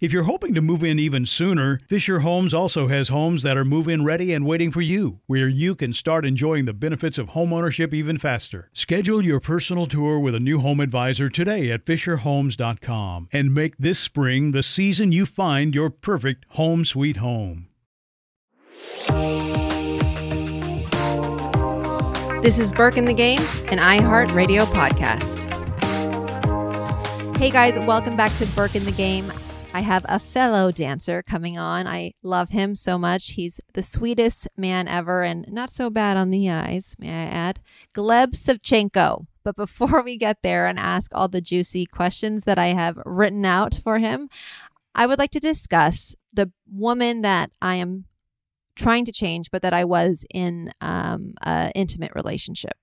If you're hoping to move in even sooner, Fisher Homes also has homes that are move in ready and waiting for you, where you can start enjoying the benefits of homeownership even faster. Schedule your personal tour with a new home advisor today at FisherHomes.com and make this spring the season you find your perfect home sweet home. This is Burke in the Game, an iHeartRadio podcast. Hey guys, welcome back to Burke in the Game. I have a fellow dancer coming on. I love him so much. He's the sweetest man ever and not so bad on the eyes, may I add. Gleb Savchenko. But before we get there and ask all the juicy questions that I have written out for him, I would like to discuss the woman that I am trying to change, but that I was in um, an intimate relationship.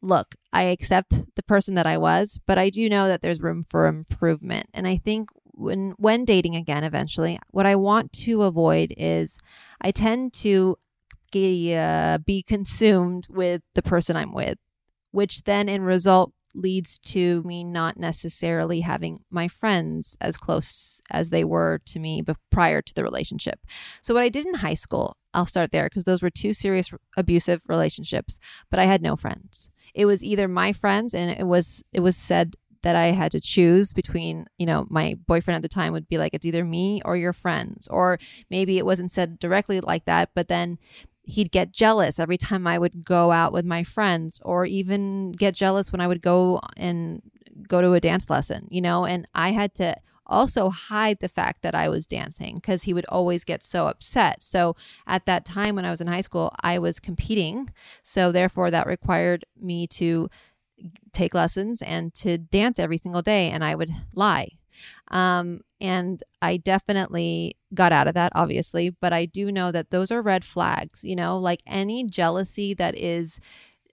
Look, I accept the person that I was, but I do know that there's room for improvement. And I think when when dating again eventually, what I want to avoid is I tend to uh, be consumed with the person I'm with, which then in result leads to me not necessarily having my friends as close as they were to me prior to the relationship. So, what I did in high school, I'll start there because those were two serious abusive relationships, but I had no friends. It was either my friends, and it was it was said that I had to choose between, you know, my boyfriend at the time would be like, it's either me or your friends. Or maybe it wasn't said directly like that, but then he'd get jealous every time I would go out with my friends, or even get jealous when I would go and go to a dance lesson, you know, and I had to also hide the fact that I was dancing because he would always get so upset. So at that time when I was in high school, I was competing. So therefore, that required me to take lessons and to dance every single day, and I would lie. Um, and I definitely got out of that, obviously, but I do know that those are red flags, you know, like any jealousy that is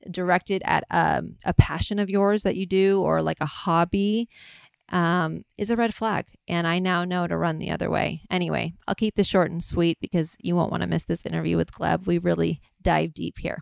directed at um, a passion of yours that you do or like a hobby um, is a red flag. And I now know to run the other way. Anyway, I'll keep this short and sweet because you won't want to miss this interview with Gleb. We really dive deep here.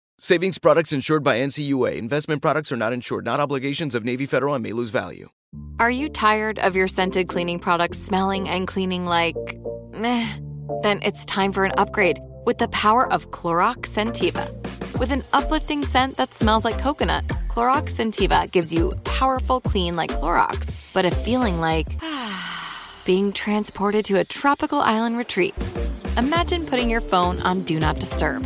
Savings products insured by NCUA. Investment products are not insured, not obligations of Navy Federal and may lose value. Are you tired of your scented cleaning products smelling and cleaning like meh? Then it's time for an upgrade with the power of Clorox Scentiva. With an uplifting scent that smells like coconut, Clorox Scentiva gives you powerful clean like Clorox, but a feeling like being transported to a tropical island retreat. Imagine putting your phone on Do Not Disturb,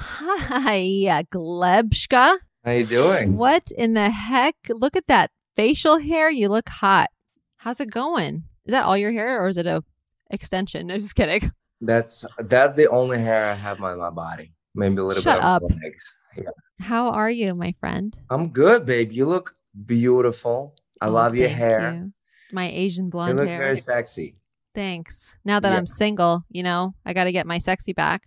Hi, Glebshka. How you doing? What in the heck? Look at that facial hair. You look hot. How's it going? Is that all your hair or is it a extension? No, just kidding. That's that's the only hair I have on my body. Maybe a little Shut bit up. of legs. Yeah. How are you, my friend? I'm good, babe. You look beautiful. I Oh, love your hair. you. My Asian blonde You look hair. very sexy. Thanks. Now that Yeah. I'm single, you know, I got to get my sexy back.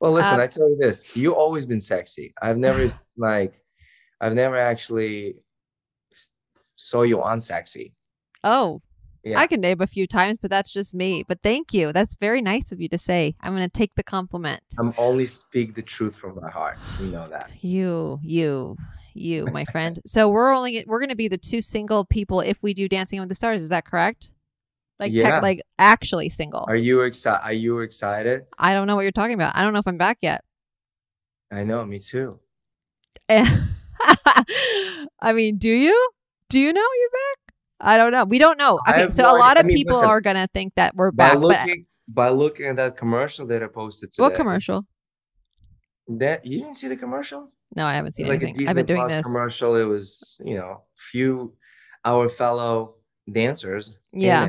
Well, listen, Um, I tell you this: you always been sexy. I've never like, I've never actually saw you unsexy. Oh, Yeah. I can name a few times, but that's just me. But thank you. That's very nice of you to say. I'm going to take the compliment. I'm only speak the truth from my heart. You know that. You, you, you, my friend. So we're only we're going to be the two single people if we do Dancing with the Stars. Is that correct? Like, tech- like actually single. Are you excited? Are you excited? I don't know what you're talking about. I don't know if I'm back yet. I know. Me too. I mean, do you? Do you know you're back? I don't know. We don't know. Okay, so no a idea. lot I of mean, people listen, are gonna think that we're By back. But looking by looking at that commercial that I posted today. what commercial? That you didn't see the commercial? No, I haven't seen like anything. I've been doing Plus this. commercial. It was, you know, few our fellow dancers. Yeah.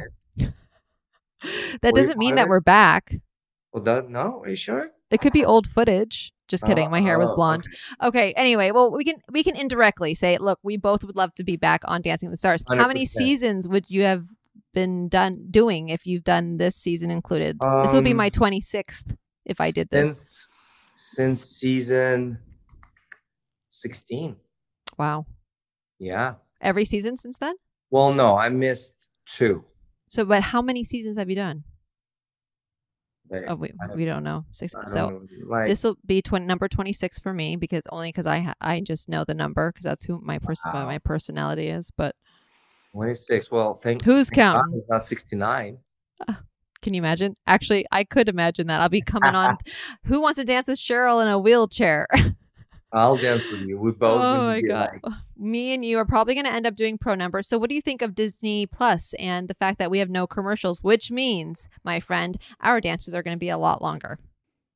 That doesn't mean that we're back. Well, that no, are you sure? It could be old footage. Just kidding. My hair was Oh, blonde. okay. Okay. Anyway, well, we can we can indirectly say, look, we both would love to be back on Dancing with the Stars. How many seasons would you have been done doing if you've done this season included? this would be Um, my twenty sixth if I did this. Since since season sixteen. Wow. Yeah. Every season since then. Well, no, I missed two. So, but how many seasons have you done? Like, Oh, we, don't- we don't know. Six. So don't know, like this will be 20, number 26 for me because only because I ha- I just know the number because that's who my person Wow. my personality is. But 26. Well, thank who's thank God counting? It's not 69. Uh, can you imagine? Actually, I could imagine that. I'll be coming on. Who wants to dance with Cheryl in a wheelchair? I'll dance with you. We both. oh my god! like- Me and you are probably going to end up doing pro number. So, what do you think of Disney Plus and the fact that we have no commercials, which means, my friend, our dances are going to be a lot longer.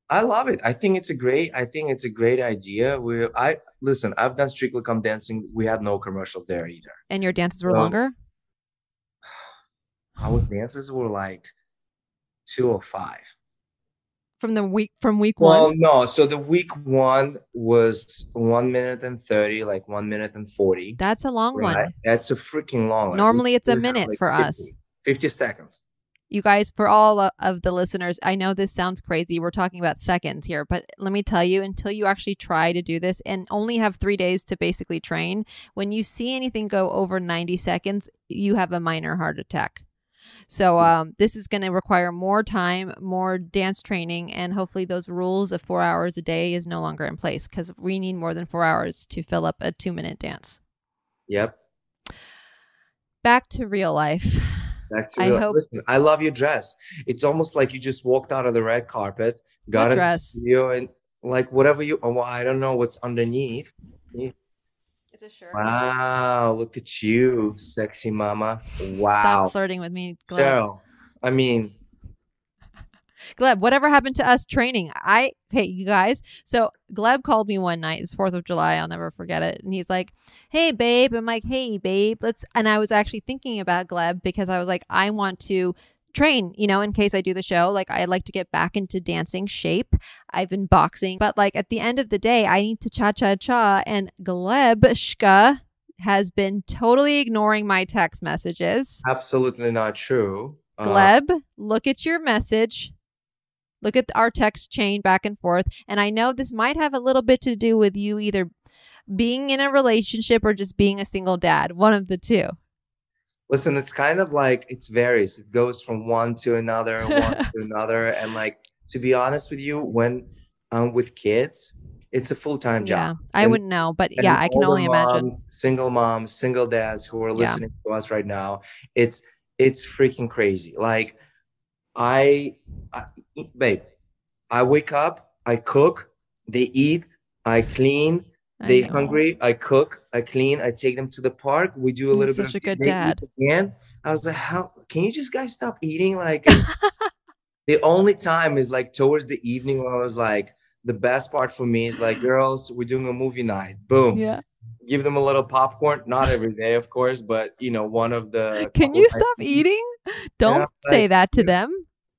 I love it. I think it's a great. I think it's a great idea. We. I listen. I've done Strictly Come Dancing. We had no commercials there either. And your dances were Well, longer. Our dances were like two or five. From the week from week Well, one. Well, no. So the week one was one minute and thirty, like one minute and forty. That's a long Right? one. That's a freaking long one. Normally it's a minute like, for 50 us. Fifty seconds. You guys, for all of the listeners, I know this sounds crazy. We're talking about seconds here, but let me tell you, until you actually try to do this and only have three days to basically train, when you see anything go over 90 seconds, you have a minor heart attack. So um, this is going to require more time, more dance training, and hopefully those rules of four hours a day is no longer in place because we need more than four hours to fill up a two-minute dance. Yep. Back to real life. Back to I real- hope- Listen, I love your dress. It's almost like you just walked out of the red carpet, got in dress? and like whatever you. Oh, well, I don't know what's underneath. It's a shirt. Wow, look at you, sexy mama. Wow. Stop flirting with me, Gleb. Cheryl. I mean, Gleb, whatever happened to us training? I hey you guys. So Gleb called me one night. It's Fourth of July. I'll never forget it. And he's like, "Hey babe." I'm like, "Hey babe, let's." And I was actually thinking about Gleb because I was like, I want to train, you know, in case I do the show. Like I like to get back into dancing shape. I've been boxing, but like at the end of the day, I need to cha cha cha. And Glebshka has been totally ignoring my text messages. Absolutely not true. Uh, Gleb, look at your message. Look at our text chain back and forth. And I know this might have a little bit to do with you either being in a relationship or just being a single dad, one of the two. Listen, it's kind of like it varies. It goes from one to another, one to another, and like to be honest with you, when um with kids, it's a full time job. Yeah. I And- wouldn't know, but yeah, I can only imagine. single moms, single dads who are Yeah. listening to us right now. It's it's freaking crazy. Like I, I babe, I wake up, I cook, they eat, I clean, they hungry, I cook, I clean, I take them to the park. We do a You're little such bit. a good dad. Again, I was like, how can you just guys stop eating? Like the only time is like towards the evening when I was like, the best part for me is like, girls, we're doing a movie night. Boom. Yeah. Give them a little popcorn. Not every day, of course, but you know, one of the. Can you stop eating? Don't Yeah, say like- that to them.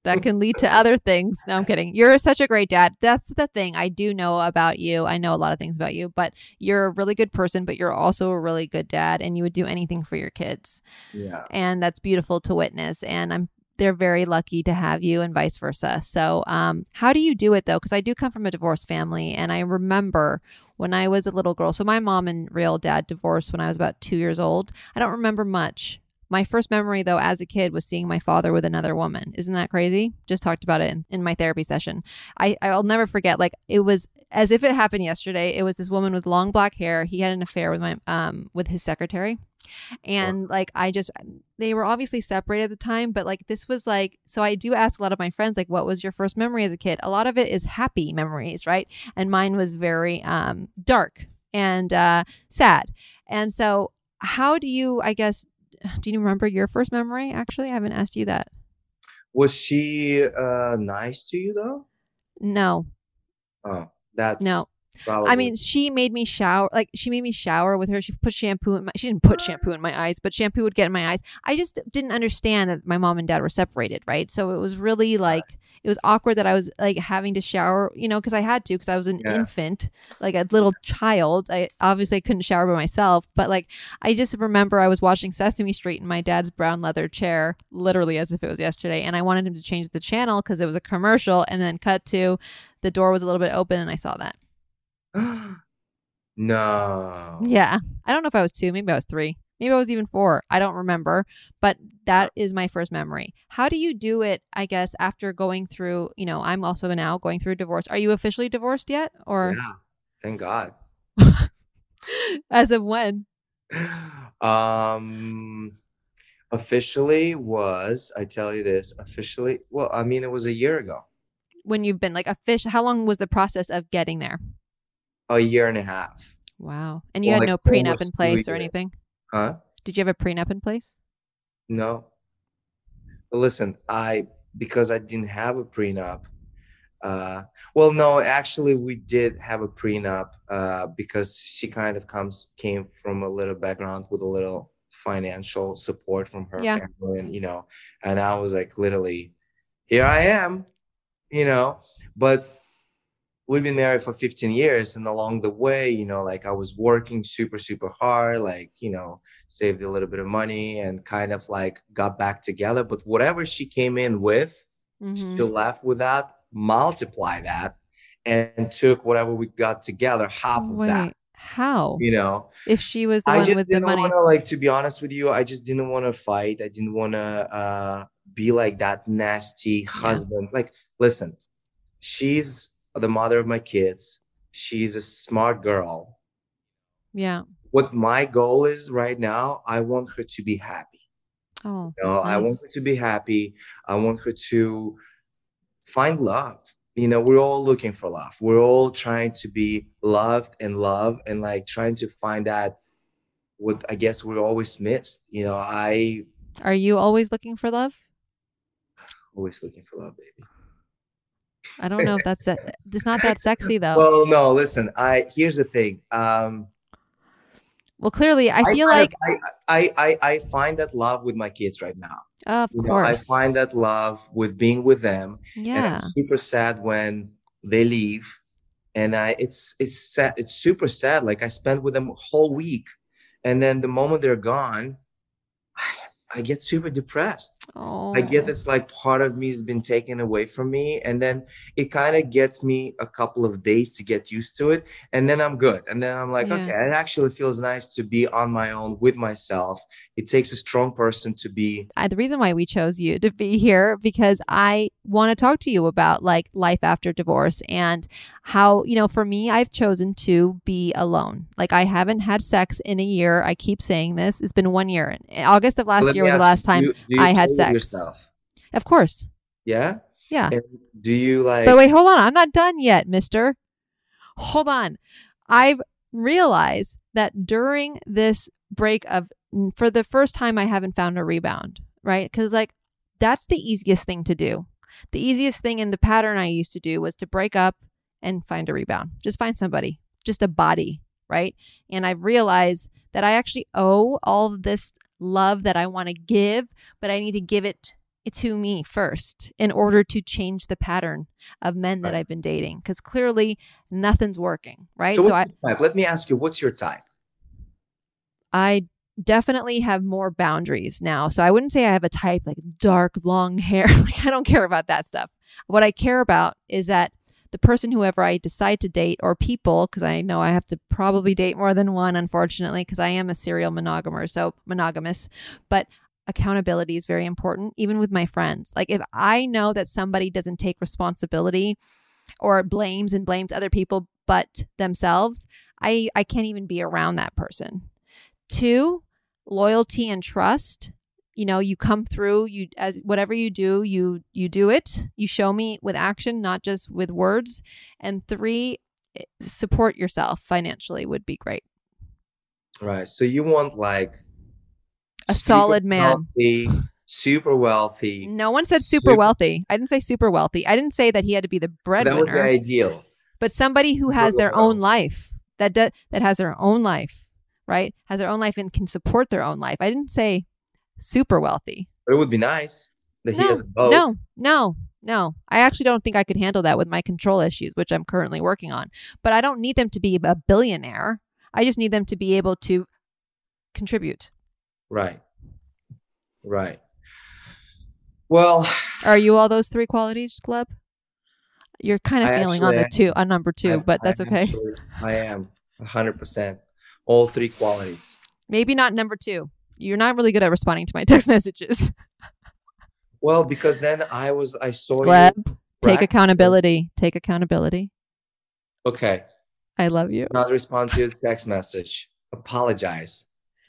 That can lead to other things. No, I'm kidding. You're such a great dad. That's the thing I do know about you. I know a lot of things about you, but you're a really good person, but you're also a really good dad and you would do anything for your kids. Yeah. And that's beautiful to witness. And I'm they're very lucky to have you and vice versa. So, um, how do you do it though? Because I do come from a divorced family, and I remember when I was a little girl. So my mom and real dad divorced when I was about two years old. I don't remember much. My first memory though, as a kid, was seeing my father with another woman. Isn't that crazy? Just talked about it in, in my therapy session. I I'll never forget. Like it was as if it happened yesterday. It was this woman with long black hair. He had an affair with my um with his secretary and like i just they were obviously separated at the time but like this was like so i do ask a lot of my friends like what was your first memory as a kid a lot of it is happy memories right and mine was very um dark and uh sad and so how do you i guess do you remember your first memory actually i haven't asked you that Was she uh nice to you though? no Oh, that's no Probably. I mean, she made me shower. Like she made me shower with her. She put shampoo in my. She didn't put shampoo in my eyes, but shampoo would get in my eyes. I just didn't understand that my mom and dad were separated, right? So it was really like it was awkward that I was like having to shower, you know, because I had to because I was an Yeah. infant, like a little child. I obviously couldn't shower by myself, but like I just remember I was watching Sesame Street in my dad's brown leather chair, literally as if it was yesterday, and I wanted him to change the channel because it was a commercial, and then cut to the door was a little bit open, and I saw that. no. Yeah. I don't know if I was two. Maybe I was three. Maybe I was even four. I don't remember. But that is my first memory. How do you do it, I guess, after going through, you know, I'm also now going through a divorce. Are you officially divorced yet? Or Yeah. Thank God. as of when? Um officially was I tell you this officially well I mean it was a year ago When you've been like a fish, how long was the process of getting there? a year and a half Wow. And you Well, had like no prenup in place or anything? Huh Did you have a prenup in place? no but listen I because I didn't have a prenup uh well no actually we did have a prenup uh because she kind of comes came from a little background with a little financial support from her Yeah. family and you know and I was like literally here I am you know but we've been married for 15 years and along the way you know like i was working super super hard like you know saved a little bit of money and kind of like got back together but whatever she came in with Mhm. she left with that multiply that and took whatever we got together half of Wait, that how? you know If she was the I one with the money. want to like to be honest with you. I just didn't want to fight. I didn't want to uh, be like that nasty husband. Like, listen, she's the mother of my kids. She's a smart girl. Yeah. What my goal is right now, I want her to be happy. Oh, You know, that's I want her to be happy. I want her to find love. You know, we're all looking for love. We're all trying to be loved and love and like trying to find that what I guess we're always missed. You know, I Are you always looking for love? always looking for love, baby. I don't know if that's that. It's not that sexy though. Well, no, listen, I here's the thing. Um Well, clearly, I feel find like, I, I I I find that love with my kids right now. of You know, I find that love with being with them. And yeah. I'm super sad when they leave. And I it's it's sad, it's super sad. Like I spent with them a whole week. And then the moment they're gone, I, get super depressed. Oh, I get oh. it's like part of me has been taken away from me. And then it kind of gets me a couple of days to get used to it. And then I'm good. And then I'm like, Yeah. okay, it actually feels nice to be on my own with myself. It takes a strong person to be I, the reason why we chose you to be here because I want to talk to you about like life after divorce and how you know for me I've chosen to be alone. Like I haven't had sex in a year. I keep saying this. It's been one year. In August of last Let year was the last time you I had sex. yourself? Of course. Yeah. Yeah. And do you like? But wait, hold on. I'm not done yet, mister. Hold on. I've realized that during this break of, for the first time, I haven't found a rebound, right? Because, like, that's the easiest thing to do. The easiest thing in the pattern I used to do was to break up and find a rebound. Just find somebody, just a body, right? And I've realized that I actually owe all of this love that I want to give, but I need to give it to me first in order to change the pattern of men that Right. I've been dating because clearly nothing's working, right? so So, I? Let me ask you, what's your type? I definitely have more boundaries now. So I wouldn't say I have a type like dark, long hair. like I don't care about that stuff. What I care about is that the person, whoever I decide to date, or people, because I know I have to probably date more than one, unfortunately, because I am a serial monogamer, so monogamous. But accountability is very important, even with my friends. Like if I know that somebody doesn't take responsibility or blames and blames other people but themselves, I I can't even be around that person. Two, loyalty and trust. You know, you come through, you as whatever you do, you you do it. You show me with action, not just with words. And three, eh, support yourself financially would be great. Right. So you want like A solid man. wealthy, super wealthy. No one said super Super- wealthy. I didn't say super wealthy. I didn't say that he had to be the breadwinner. That would be breadwinner, ideal. but somebody who Super has their well. own life that do, that has their own life, right? Has their own life and can support their own life. I didn't say super wealthy. But it would be nice that he has a boat. No, no, no. I actually don't think I could handle that with my control issues, which I'm currently working on. But I don't need them to be a billionaire. I just need them to be able to contribute. Right. Right. Well, Are you all those three qualities, Gleb? You're kind of I feeling on the two, on number two, I- but I that's okay. actually- I am 100%. All three qualities. Maybe not number two. You're not really good at responding to my text messages. Well, because then I was, I saw Gleb, you. take accountability. Take accountability. Okay. I love you. Not respond to your text message. Apologize.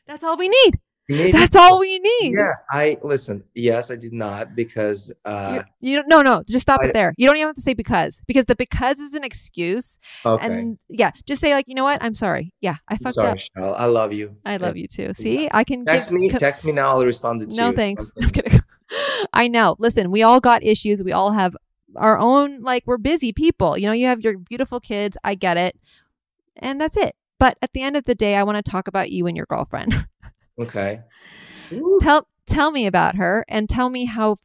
That's all we need. Maybe- That's all we need. Yeah. I listen. Yes, I did not because uh You, you don't, no, no, just stop I- it there. You don't even have to say because, because the because is an excuse. okay. And yeah, just say like, you know what? I'm sorry. Yeah, I I'm fucked sorry, up. Cheryl. I love you. I love Yeah. you too. See, I can Text give, me. co- Text me now. I'll respond to no you. thanks. I'm kidding. I know. Listen, we all got issues. We all have our own. Like we're busy people. You know, you have your beautiful kids. I get it, and that's it. But at the end of the day, I want to talk about you and your girlfriend. Okay. tell tell me about her and tell me how.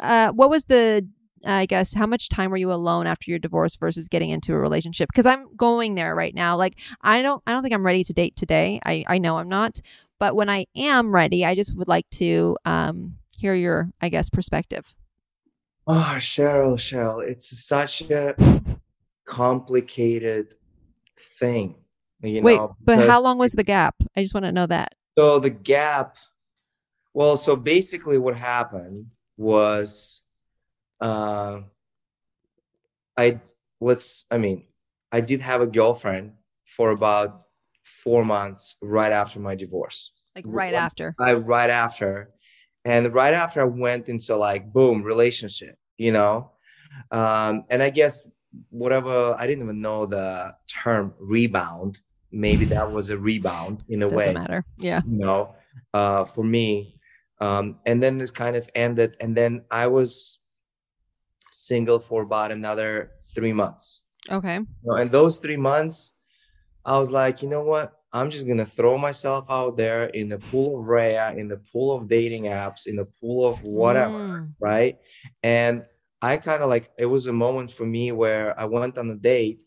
Uh, what was the I guess how much time were you alone after your divorce versus getting into a relationship? Because I'm going there right now. Like I don't I don't think I'm ready to date today. I I know I'm not. But when I am ready, I just would like to um hear your I guess perspective. Oh, Cheryl, Cheryl, it's such a complicated thing. You Wait, know, but how long was the gap? I just want to know that. So the gap, well, so basically what happened was, uh, I let's, I mean, I did have a girlfriend for about four months right after my divorce. Like right after. I right after, and right after I went into like boom relationship, you know, um, and I guess whatever I didn't even know the term rebound. Maybe that was a rebound in a way. Doesn't matter. Yeah. you know, uh, for me. Um, and then this kind of ended, and then I was single for about another three months. Okay. You know, and those three months, I was like, you know what? I'm just gonna throw myself out there in the pool of Raya, in the pool of dating apps, in the pool of whatever, Mm. right? And I kind of like it was a moment for me where I went on a date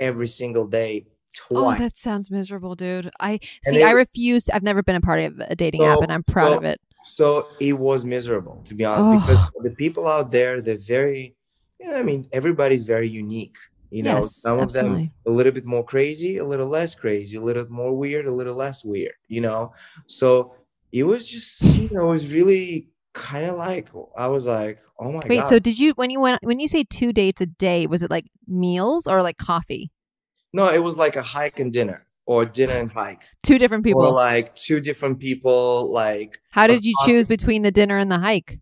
every single day Oh, that sounds miserable, dude. I And see. it- I refuse. I've never been a part of a dating app, and I'm proud so- of it. so it was miserable to be honest Oh. because the people out there they're very yeah, i mean everybody's very unique you know Yes, some of absolutely. them a little bit more crazy a little less crazy a little more weird a little less weird you know so it was just you know it was really kind of like i was like oh my Wait, god Wait, so did you when you went when you say two dates a day? Was it like meals or like coffee? No it was like a hike and dinner or dinner and hike Two different people. or like two different people like How did you choose between the dinner and the hike?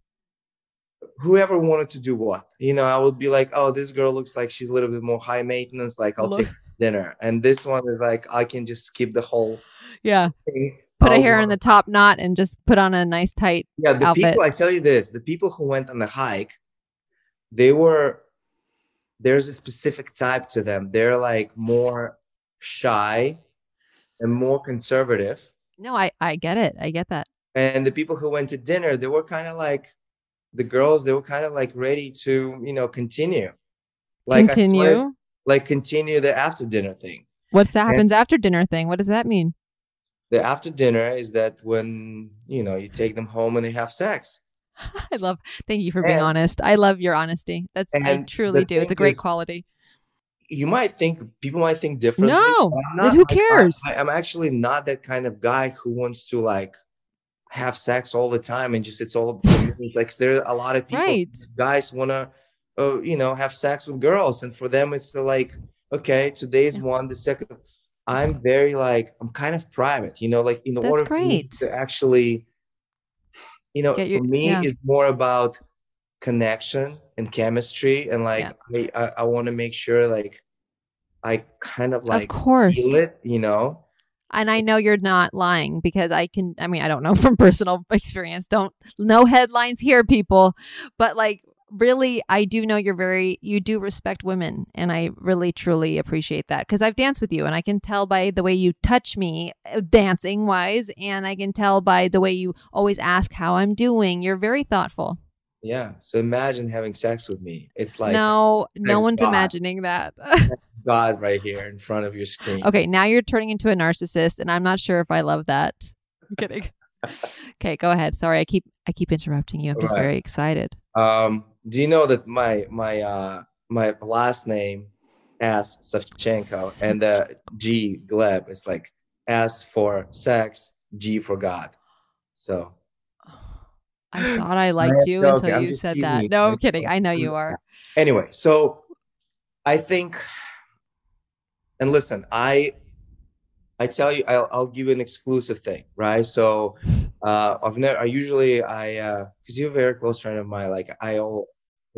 whoever wanted to do what. You know, I would be like, oh, this girl looks like she's a little bit more high maintenance. Like, I'll Lo- take dinner. And this one is like, I can just skip the whole Yeah, thing. put a I'll hair in the top knot and just put on a nice tight. Yeah, the outfit. people, I tell you this, the people who went on the hike, they were, there's a specific type to them. They're like more shy and more conservative. No, I I get it. I get that. And the people who went to dinner, they were kind of like, the girls, they were kind of like ready to, you know, continue. Like swear Continue. like continue the after dinner thing. What's that happens after dinner thing? What does that mean? The after dinner is that when you know you take them home and they have sex. I love. Thank you for being And- honest. I love your honesty. That's I truly do. It's a great is- quality. You might think people might think differently. No, then who cares? I, am actually not that kind of guy who wants to like have sex all the time and just it's all it's like there are a lot of people Right. guys want to uh, you know have sex with girls and for them it's like okay today's Yeah. one the second i'm very like i'm kind of private you know like in That's order to actually you know Get for me yeah. it's more about connection and chemistry and like I, I, I want to make sure like i kind of like of course. feel it you know And I know you're not lying because I can, I mean, I don't know from personal experience. Don't, no headlines here, people. But like, really, I do know you're very, you do respect women. And I really, truly appreciate that because I've danced with you and I can tell by the way you touch me, uh, dancing wise. And I can tell by the way you always ask how I'm doing. You're very thoughtful. yeah so imagine having sex with me it's like no, no one's God. imagining that. god right here in front of your screen Okay, now you're turning into a narcissist, and I'm not sure if I love that. I'm kidding. okay, go ahead. Sorry, I keep I keep interrupting you. I'm just Right. very excited. Um, do you know that my my uh my last name S Savchenko and uh G Gleb is like S for sex, G for God. So I thought I liked you until you said that. you. No, I'm kidding. I know you are. anyway, so I think and listen, I I tell you, I'll, I'll give you an exclusive thing, right? So, uh, I've never, I usually, I, uh, cause you're a very close friend of mine. Like I all,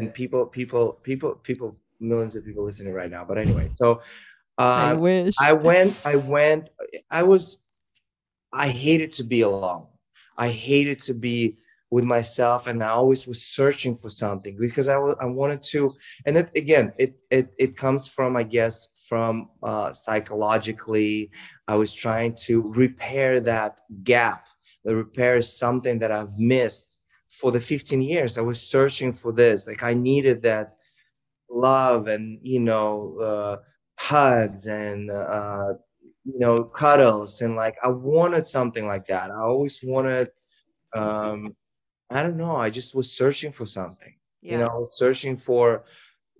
and people, people, people, people, millions of people listening right now. But anyway, so, I uh, wish. I went, I went, I was, I hated to be alone. I hated to be with myself, and I always was searching for something because I I wanted to, and it, again, it, it, it comes from, I guess, from uh, psychologically. I was trying to repair that gap, the repair is something that I've missed for the 15 years. I was searching for this. Like I needed that love and, you know, uh, hugs and, uh, you know, cuddles. And like I wanted something like that. I always wanted, um, I don't know. I just was searching for something, yeah. you know, searching for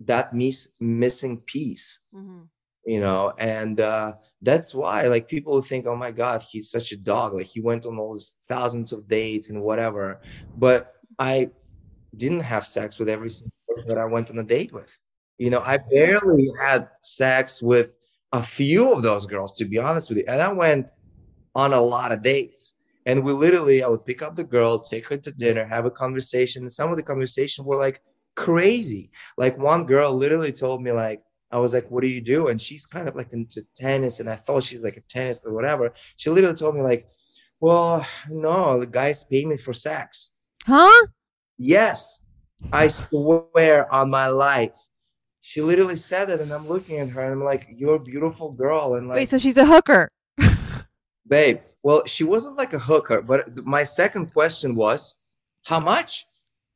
that miss, missing piece Mhm. You know and uh that's why like people think oh my god he's such a dog like he went on all these thousands of dates and whatever. But i didn't have sex with every single person that i went on a date with. You know i barely had sex with a few of those girls to be honest with you and i went on a lot of dates. And we literally i would pick up the girl take her to dinner have a conversation and some of the conversations were like crazy. Like one girl literally told me like I was like, what do you do? And she's kind of like into tennis. And I thought she's like a tennis or whatever. She literally told me, like, well, no, the guys pay me for sex. Huh? Yes, I swear on my life. She literally said it, and I'm looking at her and I'm like, you're a beautiful girl. And like, Wait, so she's a hooker. babe. Well, she wasn't like a hooker, but my second question was, how much?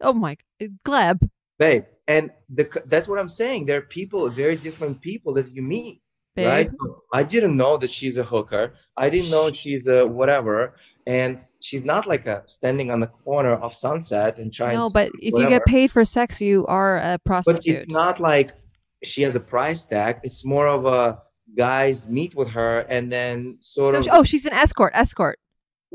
Oh my, Gleb. Babe, and the, that's what I'm saying. There are people, very different people that you meet, right? I didn't know that she's a hooker. I didn't know she's a whatever, and she's not like a standing on the corner of Sunset and trying. No, but if you get paid for sex, you are a prostitute but it's not like she has a price tag. It's more of a guys meet with her and then sort So of she- oh, she's an escort. Escort.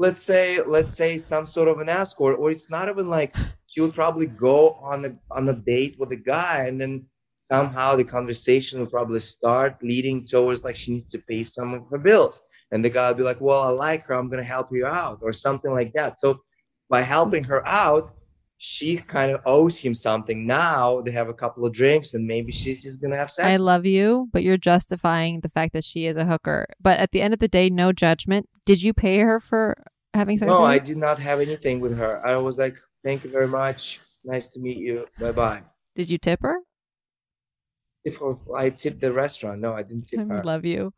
Let's say let's say some sort of an escort or it's not even like she would probably go on a on a date with a guy and then somehow the conversation will probably start leading towards like she needs to pay some of her bills. And the guy will be like well i like her. I'm gonna help you out or something like that. So by helping her out she kind of owes him something now they have a couple of drinks and maybe she's just gonna have sex I love you, but you're justifying the fact that she is a hooker. But at the end of the day, no judgment. Did you pay her for having sex? No, I did not have anything with her. I was like, thank you very much. Nice to meet you. Bye bye. Did you tip her? If I tipped the restaurant, no, I didn't tip I her. love you.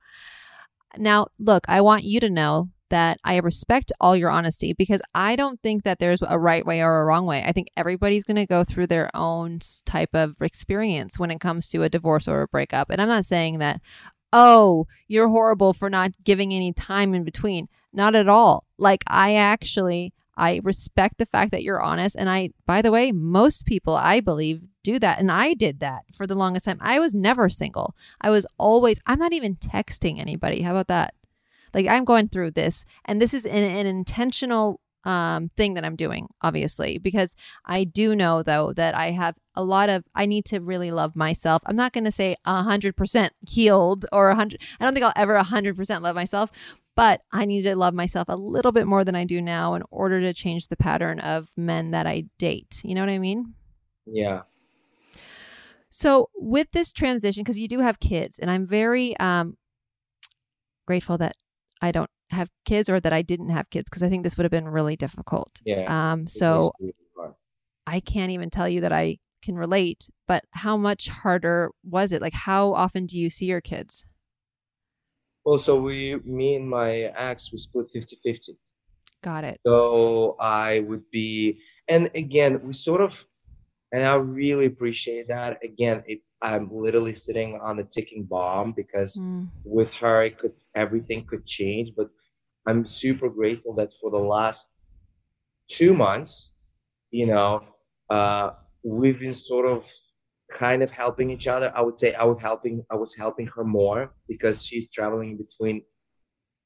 Now, look, I want you to know that I respect all your honesty because I don't think that there's a right way or a wrong way. I think everybody's going to go through their own type of experience when it comes to a divorce or a breakup. And I'm not saying that, oh, you're horrible for not giving any time in between. Not at all. Like, I actually. I respect the fact that you're honest. And I, by the way, most people, I believe, do that. And I did that for the longest time. I was never single. I was always, I'm not even texting anybody. How about that? Like I'm going through this, and this is an, an intentional um, thing that I'm doing, obviously, because I do know though that I have a lot of, I need to really love myself. I'm not going to say a hundred percent healed or a hundred. I don't think I'll ever a hundred percent love myself, but I need to love myself a little bit more than I do now in order to change the pattern of men that I date. You know what I mean? Yeah. So with this transition, because you do have kids, and I'm very um, grateful that I don't have kids or that I didn't have kids because I think this would have been really difficult. Yeah. Um, so I can't even tell you that I can relate, but how much harder was it? Like, how often do you see your kids? Well, so we, me and my ex, we split 50 50. Got it. So I would be, and again, we sort of, and I really appreciate that. Again, it, I'm literally sitting on a ticking bomb because Mm, with her, it could everything could change. But I'm super grateful that for the last two months, you know, uh, we've been sort of kind of helping each other. I would say I was helping I was helping her more because she's traveling between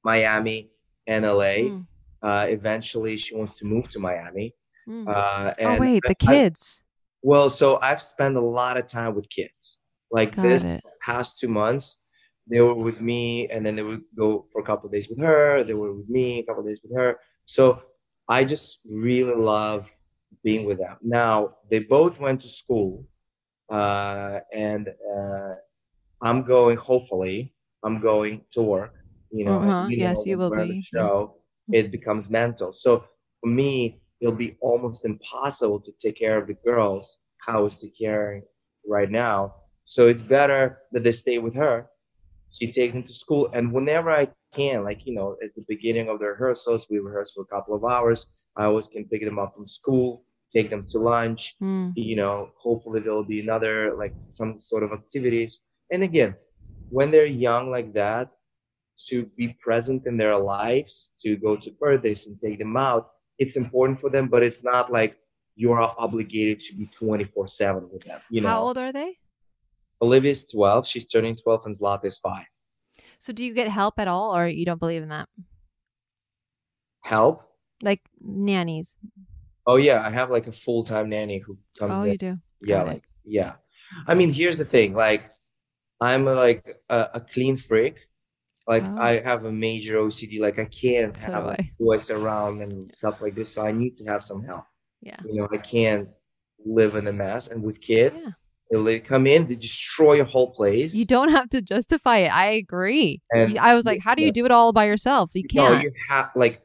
Miami and LA. mm, Uh, eventually, she wants to move to Miami. mm. Uh, oh wait, the I- kids. Well, so I've spent a lot of time with kids. Like Got this it. past two months, they were with me, and then they would go for a couple of days with her. They were with me a couple of days with her. So I just really love being with them. Now they both went to school, uh, and uh, I'm going. Hopefully, I'm going to work. You know, Uh-huh. you Yes, know, you will be. Show it becomes mental. So for me, it'll be almost impossible to take care of the girls how I was taking care right now. So it's better that they stay with her. She takes them to school, and whenever I can, like you know, at the beginning of the rehearsals, we rehearse for a couple of hours. I always can pick them up from school, take them to lunch. Mm, You know, hopefully there'll be another like some sort of activities. And again, when they're young like that, to be present in their lives, to go to birthdays and take them out, it's important for them, but it's not like you're obligated to be 24 7 with them. You know, How old are they? Olivia's 12, she's turning 12, and Zlata is five. So do you get help at all, or you don't believe in that? Help? Like nannies? Oh, yeah, I have like a full time nanny who comes Oh, in. you do. yeah Got it. like yeah i mean here's the thing like i'm a, like a, a clean freak like Oh. i have a major ocd like i can't So have I. boys around and stuff like this so i need to have some help Yeah. you know i can't live in a mess and with kids Yeah. they come in they destroy your whole place You don't have to justify it. I agree. And- I was like, how do you do it all by yourself? You can't. you have like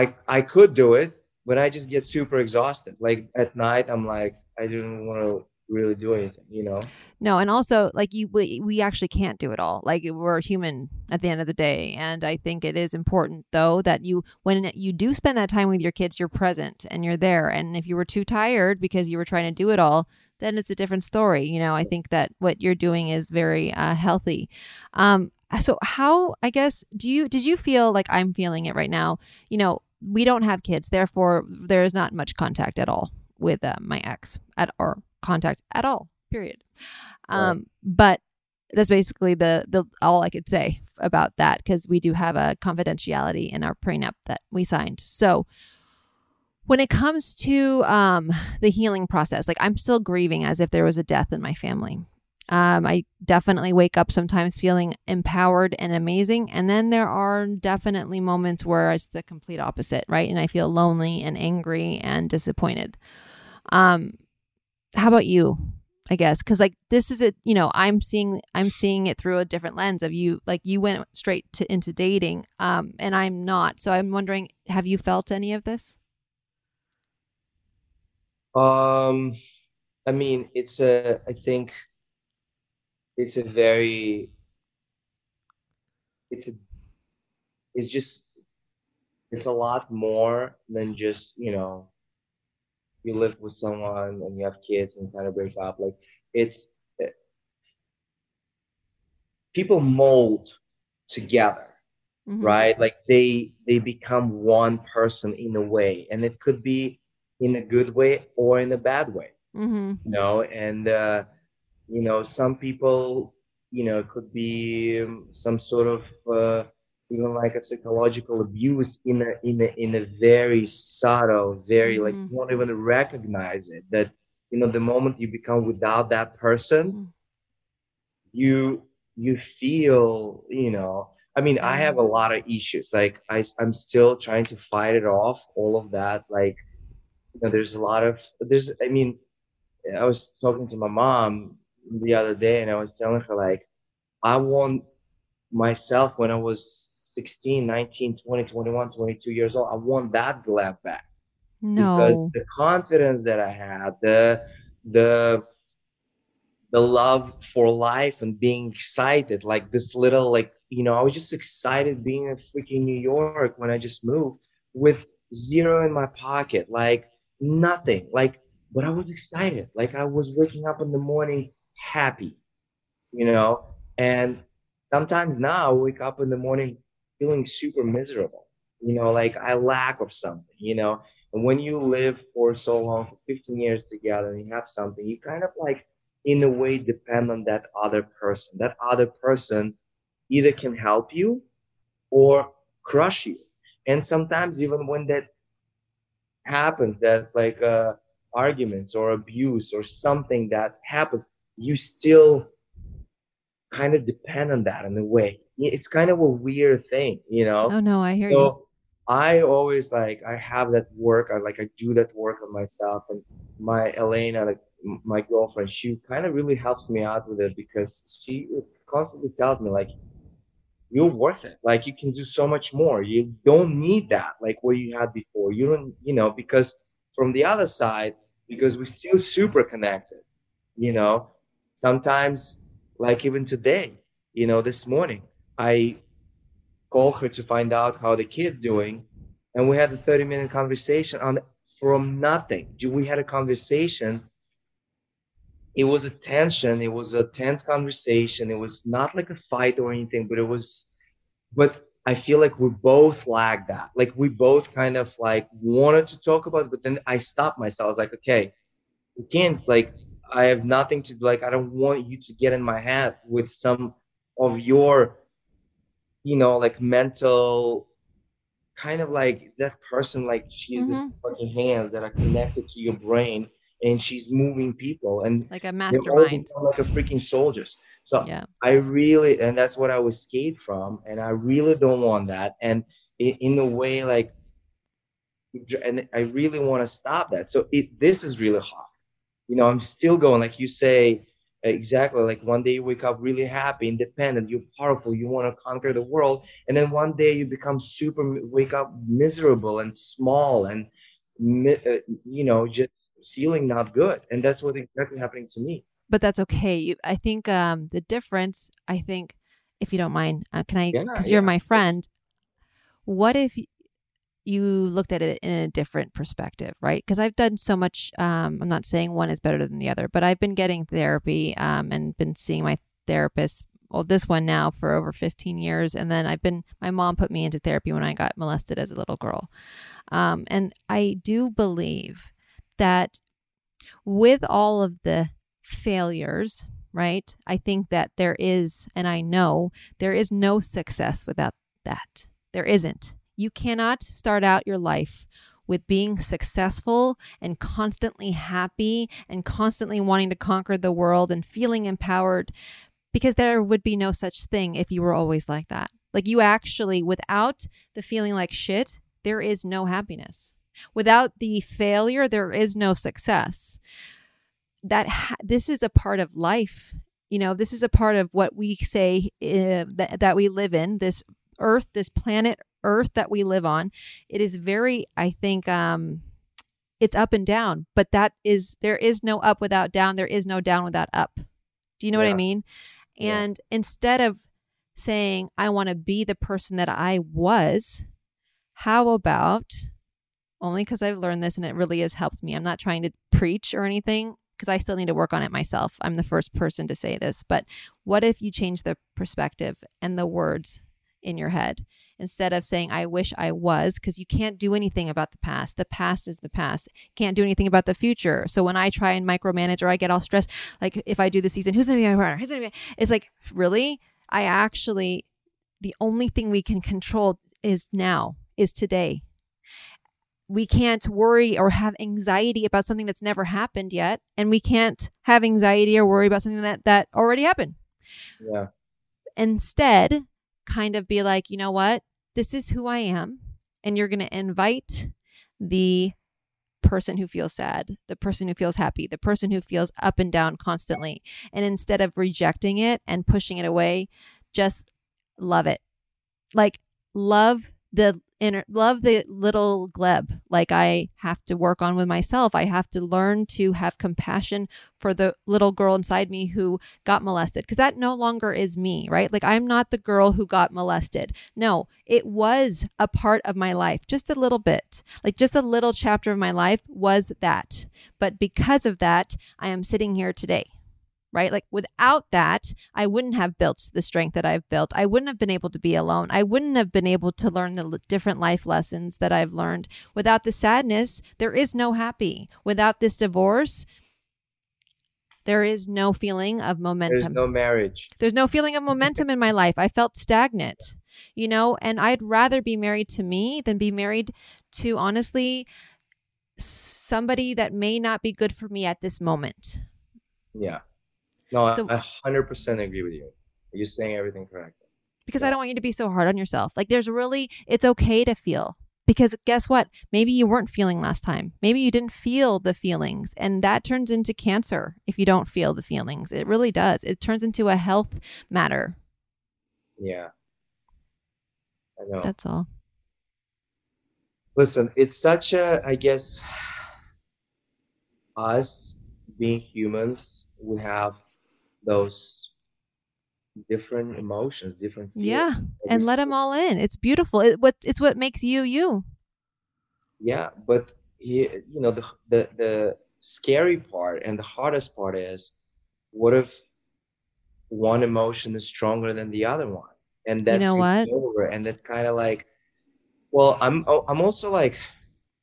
i i could do it but i just get super exhausted like at night i'm like i didn't want to really do anything, you know? No, and also like you we, we actually can't do it all. Like we're human at the end of the day. And I think it is important though that you when you do spend that time with your kids, you're present and you're there. And if you were too tired because you were trying to do it all, then it's a different story. You know, I think that what you're doing is very uh, healthy. Um, so how I guess do you did you feel like I'm feeling it right now? You know, we don't have kids, therefore there is not much contact at all with uh, my ex at or contact at all. Period. Um, right. but that's basically the the all I could say about that because we do have a confidentiality in our prenup that we signed. So when it comes to um, the healing process, like I'm still grieving as if there was a death in my family. Um, I definitely wake up sometimes feeling empowered and amazing. And then there are definitely moments where it's the complete opposite, right? And I feel lonely and angry and disappointed. Um, how about you? I guess because like this is it, you know, I'm seeing I'm seeing it through a different lens of you. Like you went straight to into dating, um, and I'm not. So I'm wondering, have you felt any of this? Um, I mean, it's a. I think it's a very it's a it's just it's a lot more than just you know you live with someone and you have kids and kind of break up like it's it, people mold together mm-hmm. right like they they become one person in a way and it could be in a good way or in a bad way mm-hmm. you know and uh you know some people you know could be um, some sort of uh, even like a psychological abuse in a in a in a very subtle very mm-hmm. like you won't even recognize it that you know the moment you become without that person mm-hmm. you you feel you know i mean i have a mm-hmm. lot of issues like i i'm still trying to fight it off all of that like you know there's a lot of there's i mean i was talking to my mom the other day and I was telling her like I want myself when I was 16, 19, 20, 21, 22 years old. I want that Gleb back. No. Because the confidence that I had, the the the love for life and being excited, like this little like, you know, I was just excited being in freaking New York when I just moved with zero in my pocket, like nothing. Like but I was excited. Like I was waking up in the morning happy, you know. And sometimes now I wake up in the morning feeling super miserable, you know, like I lack of something, you know. And when you live for so long, for 15 years together, and you have something, you kind of like, in a way, depend on that other person. That other person either can help you or crush you. And sometimes, even when that happens, that like uh, arguments or abuse or something that happens, you still kind of depend on that in a way. It's kind of a weird thing, you know. Oh no, I hear so you. I always like I have that work. I like I do that work on myself, and my Elena, like my girlfriend, she kind of really helps me out with it because she constantly tells me like you're worth it. Like you can do so much more. You don't need that like what you had before. You don't, you know, because from the other side, because we're still super connected, you know, sometimes like even today you know this morning i called her to find out how the kid's doing and we had a 30 minute conversation on from nothing. We had a conversation. It was a tension it was a tense conversation. It was not like a fight or anything but it was but i feel like we both lagged that. Like we both kind of like wanted to talk about it, but then i stopped myself. I was like okay we can't like I have nothing to like. I don't want you to get in my head with some of your, you know, like mental, kind of like that person. Like she's mm-hmm. this fucking hands that are connected to your brain, and she's moving people and like a mastermind, like a freaking soldiers. So yeah. I really, and that's what I was scared from, and I really don't want that. And in, in a way, like, and I really want to stop that. So it, this is really hard you know i'm still going like you say exactly like one day you wake up really happy independent you're powerful you want to conquer the world and then one day you become super wake up miserable and small and uh, you know, just feeling not good. And that's what exactly happening to me. But that's okay. You, I think um, the difference, I think, if you don't mind, uh, can I, because yeah, you're my friend, what if you looked at it in a different perspective, right? Because I've done so much. Um, I'm not saying one is better than the other, but I've been getting therapy um, and been seeing my therapist. Well, this one now for over 15 years, and then I've been. My mom put me into therapy when I got molested as a little girl, um, and I do believe that with all of the failures, right? I think that there is, and I know there is no success without that. There isn't. You cannot start out your life with being successful and constantly happy and constantly wanting to conquer the world and feeling empowered because there would be no such thing if you were always like that. Like you actually, without the feeling like shit, there is no happiness. Without the failure, there is no success. That ha- this is a part of life. You know, this is a part of what we say uh, that, that we live in this earth, this planet earth that we live on. It is very, I think, um, it's up and down, but that is, there is no up without down. There is no down without up. Do you know yeah. what I mean? And yeah. instead of saying, I want to be the person that I was, how about only because I've learned this and it really has helped me? I'm not trying to preach or anything because I still need to work on it myself. I'm the first person to say this, but what if you change the perspective and the words in your head instead of saying i wish i was because you can't do anything about the past. The past is the past. Can't do anything about the future. So when i try and micromanage or i get all stressed like if i do the season who's gonna be my partner? Who's gonna be it's like really? I actually the only thing we can control is now is today. We can't worry or have anxiety about something that's never happened yet and we can't have anxiety or worry about something that that already happened. Yeah. Instead kind of be like, you know what? This is who I am. And you're going to invite the person who feels sad, the person who feels happy, the person who feels up and down constantly. And instead of rejecting it and pushing it away, just love it. Like, love the inner love the little gleb like i have to work on with myself. I have to learn to have compassion for the little girl inside me who got molested because that no longer is me right? Like i'm not the girl who got molested. No it was a part of my life just a little bit. Like just a little chapter of my life was that. But because of that i am sitting here today right? Like without that, I wouldn't have built the strength that I've built. I wouldn't have been able to be alone. I wouldn't have been able to learn the different life lessons that I've learned. Without the sadness, there is no happy. Without this divorce, there is no feeling of momentum. There's no marriage. There's no feeling of momentum in my life. I felt stagnant, you know, and I'd rather be married to me than be married to honestly somebody that may not be good for me at this moment. Yeah. No, so, I 100% agree with you. You're saying everything correct. Because yeah. I don't want you to be so hard on yourself. Like, there's really, it's okay to feel. Because guess what? Maybe you weren't feeling last time. Maybe you didn't feel the feelings. And that turns into cancer if you don't feel the feelings. It really does. It turns into a health matter. Yeah. I know. That's all. Listen, it's such a, I guess, us being humans, we have those different emotions, different yeah, and let them all in. It's beautiful. It, what it's what makes you you. Yeah, but you know the the the scary part and the hardest part is, what if one emotion is stronger than the other one, and that you know what over, and that kind of like, well, I'm oh, I'm also like,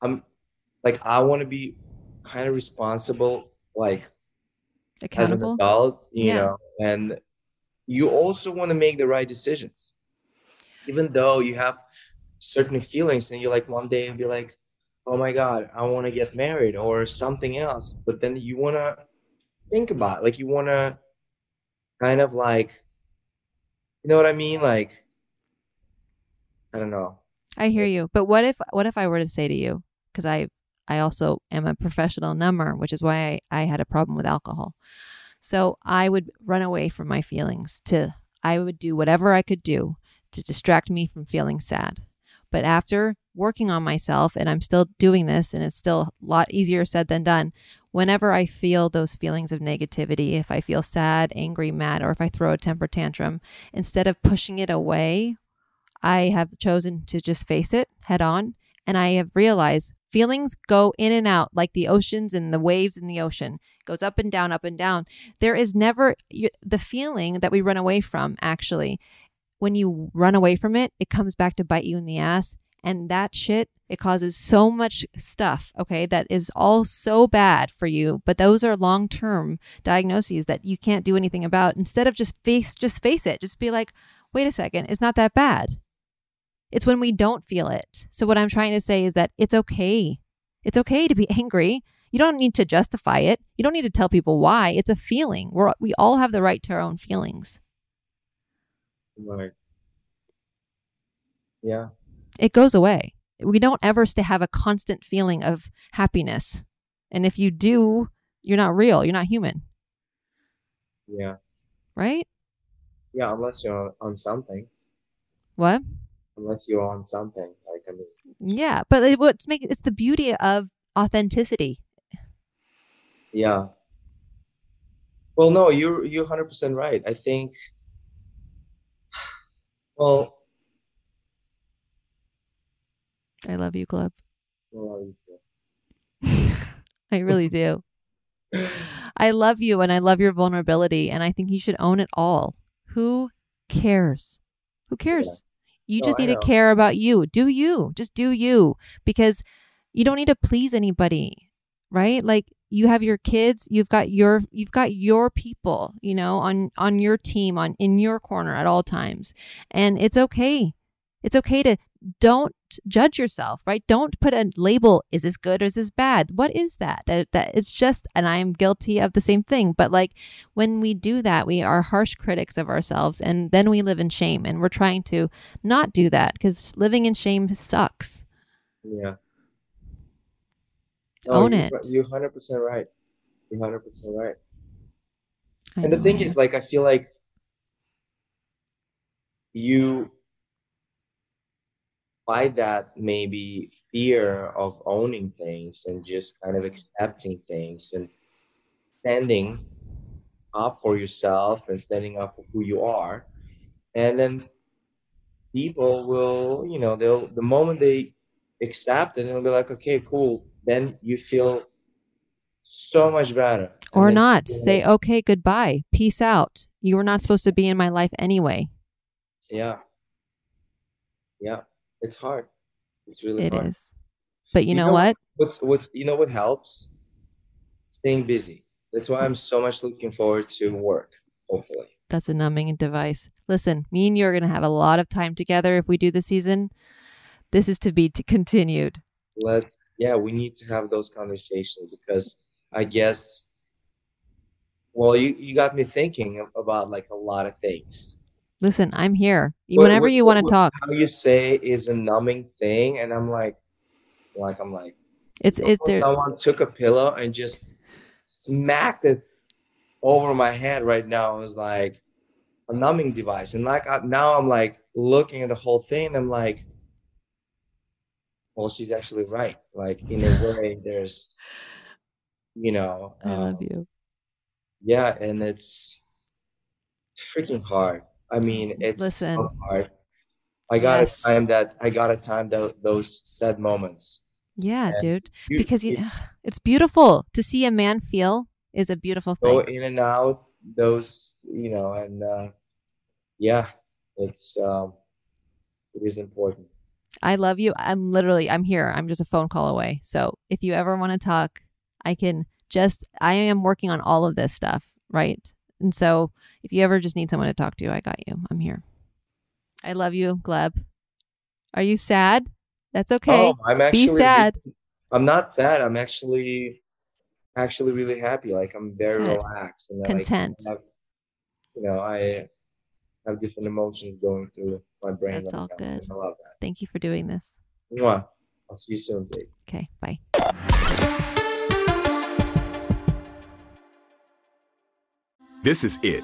I'm like I want to be kind of responsible, like accountable as an adult, you yeah. know, and you also want to make the right decisions, even though you have certain feelings, and you like one day and be like, "Oh my God, I want to get married" or something else, but then you want to think about, it. like, you want to kind of like, you know what I mean, like, I don't know. I hear you, but what if what if I were to say to you, because I I also am a professional number, which is why I, I had a problem with alcohol. So I would run away from my feelings to, I would do whatever I could do to distract me from feeling sad. But after working on myself and I'm still doing this and it's still a lot easier said than done. Whenever I feel those feelings of negativity, if I feel sad, angry, mad, or if I throw a temper tantrum, instead of pushing it away, I have chosen to just face it head on. And I have realized feelings go in and out like the oceans and the waves in the ocean. It goes up and down up and down. There is never the feeling that we run away from actually when you run away from it it comes back to bite you in the ass. And that shit it causes so much stuff okay that is all so bad for you. But those are long-term diagnoses that you can't do anything about. Instead of just face just face it. Just be like wait a second. It's not that bad it's when we don't feel it. So, what I'm trying to say is that it's okay. It's okay to be angry. You don't need to justify it. You don't need to tell people why. It's a feeling. We're, we all have the right to our own feelings. Right. Yeah. It goes away. We don't ever stay have a constant feeling of happiness. And if you do, you're not real. You're not human. Yeah. Right? Yeah, unless you're on something. What? Unless you're on something. Like I mean, yeah, but it, what's make it's the beauty of authenticity. Yeah. Well, no, you're you're hundred percent right. I think. Well. I love you. I I really do. I love you and I love your vulnerability and I think you should own it all. Who cares? Who cares? You oh, just need to care about you. Do you. Just do you because you don't need to please anybody, right? Like you have your kids, you've got your you've got your people, you know, on on your team, on in your corner at all times. And it's okay. It's okay to don't judge yourself, right? Don't put a label, is this good or is this bad? What is that? That that it's just and I am guilty of the same thing. But like when we do that, we are harsh critics of ourselves and then we live in shame and we're trying to not do that because living in shame sucks. Yeah. Own you're, it. You're 100% right. You're 100% right. I and the thing is, like, I feel like you by that maybe fear of owning things and just kind of accepting things and standing up for yourself and standing up for who you are. And then people will you know they'll the moment they accept it they'll be like okay cool. Then you feel so much better. Or not. say okay goodbye. Peace out. You were not supposed to be in my life anyway. Yeah. Yeah it's hard. It's really It hard. is. But you, know, what? What's what you know what helps? Staying busy. That's why I'm so much looking forward to work, hopefully. That's a numbing device. Listen, me and you are going to have a lot of time together if we do the season. This is to be t- continued. Let's yeah, we need to have those conversations because I guess well, you you got me thinking about like a lot of things. Listen, I'm here. Whenever what, you want to talk. How you say is a numbing thing, and I'm like, like I'm like, it's it. Someone took a pillow and just smacked it over my head right now. It was like a numbing device, and like I, now I'm like looking at the whole thing. I'm like, well, she's actually right. Like in a way, there's, you know, I um, love you. Yeah, and it's freaking hard I mean, it's Listen. so hard. I got yes. a time that I got a time that those sad moments. Yeah, and dude. You, because you, it's beautiful to see a man feel is a beautiful thing. Go in and out those, you know, and uh, yeah, it's um, it is important. I love you. I'm literally I'm here. I'm just a phone call away. So if you ever want to talk, I can just I am working on all of this stuff, right? And so if you ever just need someone to talk to, I got you. I'm here. I love you, Gleb. Are you sad? That's okay. Oh, I'm actually be sad. I'm not sad. I'm actually actually really happy. Like I'm very Good. relaxed and content. Like, have, you know, I have different emotions going through my brain. That's all good. I love that. Thank you for doing this. Mwah. I'll see you soon, Dave. Okay, bye. This is it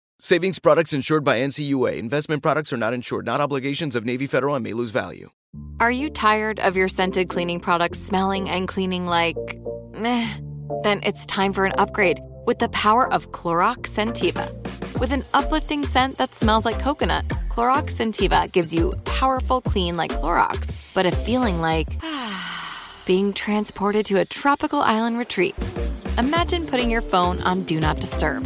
Savings products insured by NCUA. Investment products are not insured, not obligations of Navy Federal and may lose value. Are you tired of your scented cleaning products smelling and cleaning like meh? Then it's time for an upgrade with the power of Clorox Scentiva. With an uplifting scent that smells like coconut, Clorox Scentiva gives you powerful clean like Clorox, but a feeling like being transported to a tropical island retreat. Imagine putting your phone on Do Not Disturb,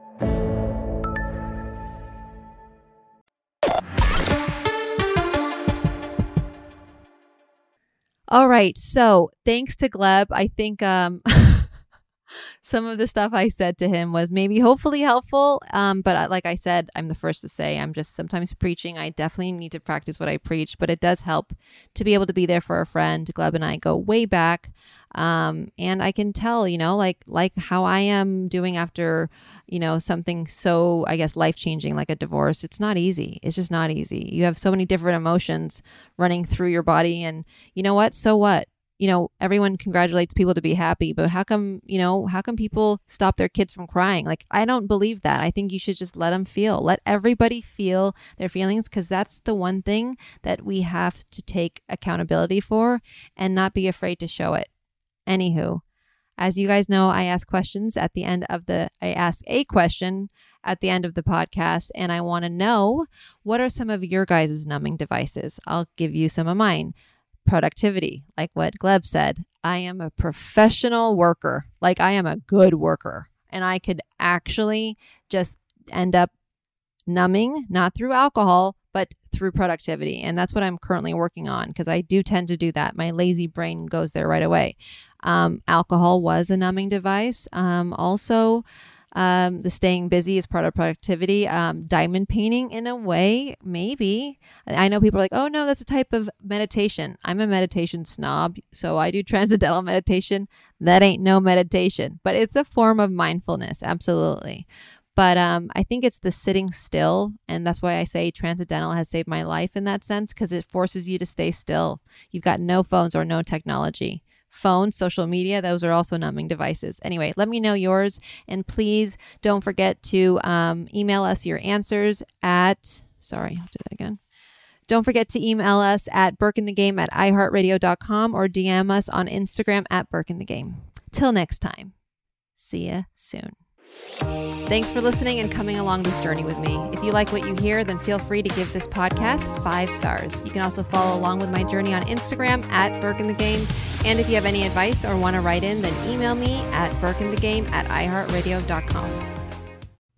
All right. So thanks to Gleb, I think um, some of the stuff I said to him was maybe hopefully helpful. Um, but like I said, I'm the first to say I'm just sometimes preaching. I definitely need to practice what I preach, but it does help to be able to be there for a friend. Gleb and I go way back. Um, and I can tell, you know, like like how I am doing after, you know, something so I guess life changing like a divorce. It's not easy. It's just not easy. You have so many different emotions running through your body, and you know what? So what? you know, everyone congratulates people to be happy, but how come, you know, how come people stop their kids from crying? Like, I don't believe that. I think you should just let them feel. Let everybody feel their feelings because that's the one thing that we have to take accountability for and not be afraid to show it. Anywho, as you guys know, I ask questions at the end of the, I ask a question at the end of the podcast, and I want to know what are some of your guys' numbing devices? I'll give you some of mine productivity, like what Gleb said. I am a professional worker. Like I am a good worker. And I could actually just end up numbing, not through alcohol, but through productivity. And that's what I'm currently working on because I do tend to do that. My lazy brain goes there right away. Um, alcohol was a numbing device. Um, also, um, the staying busy is part of productivity. Um, diamond painting, in a way, maybe. I know people are like, oh no, that's a type of meditation. I'm a meditation snob, so I do transcendental meditation. That ain't no meditation, but it's a form of mindfulness, absolutely. But um, I think it's the sitting still. And that's why I say transcendental has saved my life in that sense because it forces you to stay still. You've got no phones or no technology Phones, social media, those are also numbing devices. Anyway, let me know yours. And please don't forget to um, email us your answers at, sorry, I'll do that again. Don't forget to email us at burkeinthegame at iheartradio.com or DM us on Instagram at burkeinthegame. Till next time, see ya soon. Thanks for listening and coming along this journey with me. If you like what you hear, then feel free to give this podcast five stars. You can also follow along with my journey on Instagram at burkeinthegame. And if you have any advice or want to write in, then email me at burkeinthegame at iheartradio.com.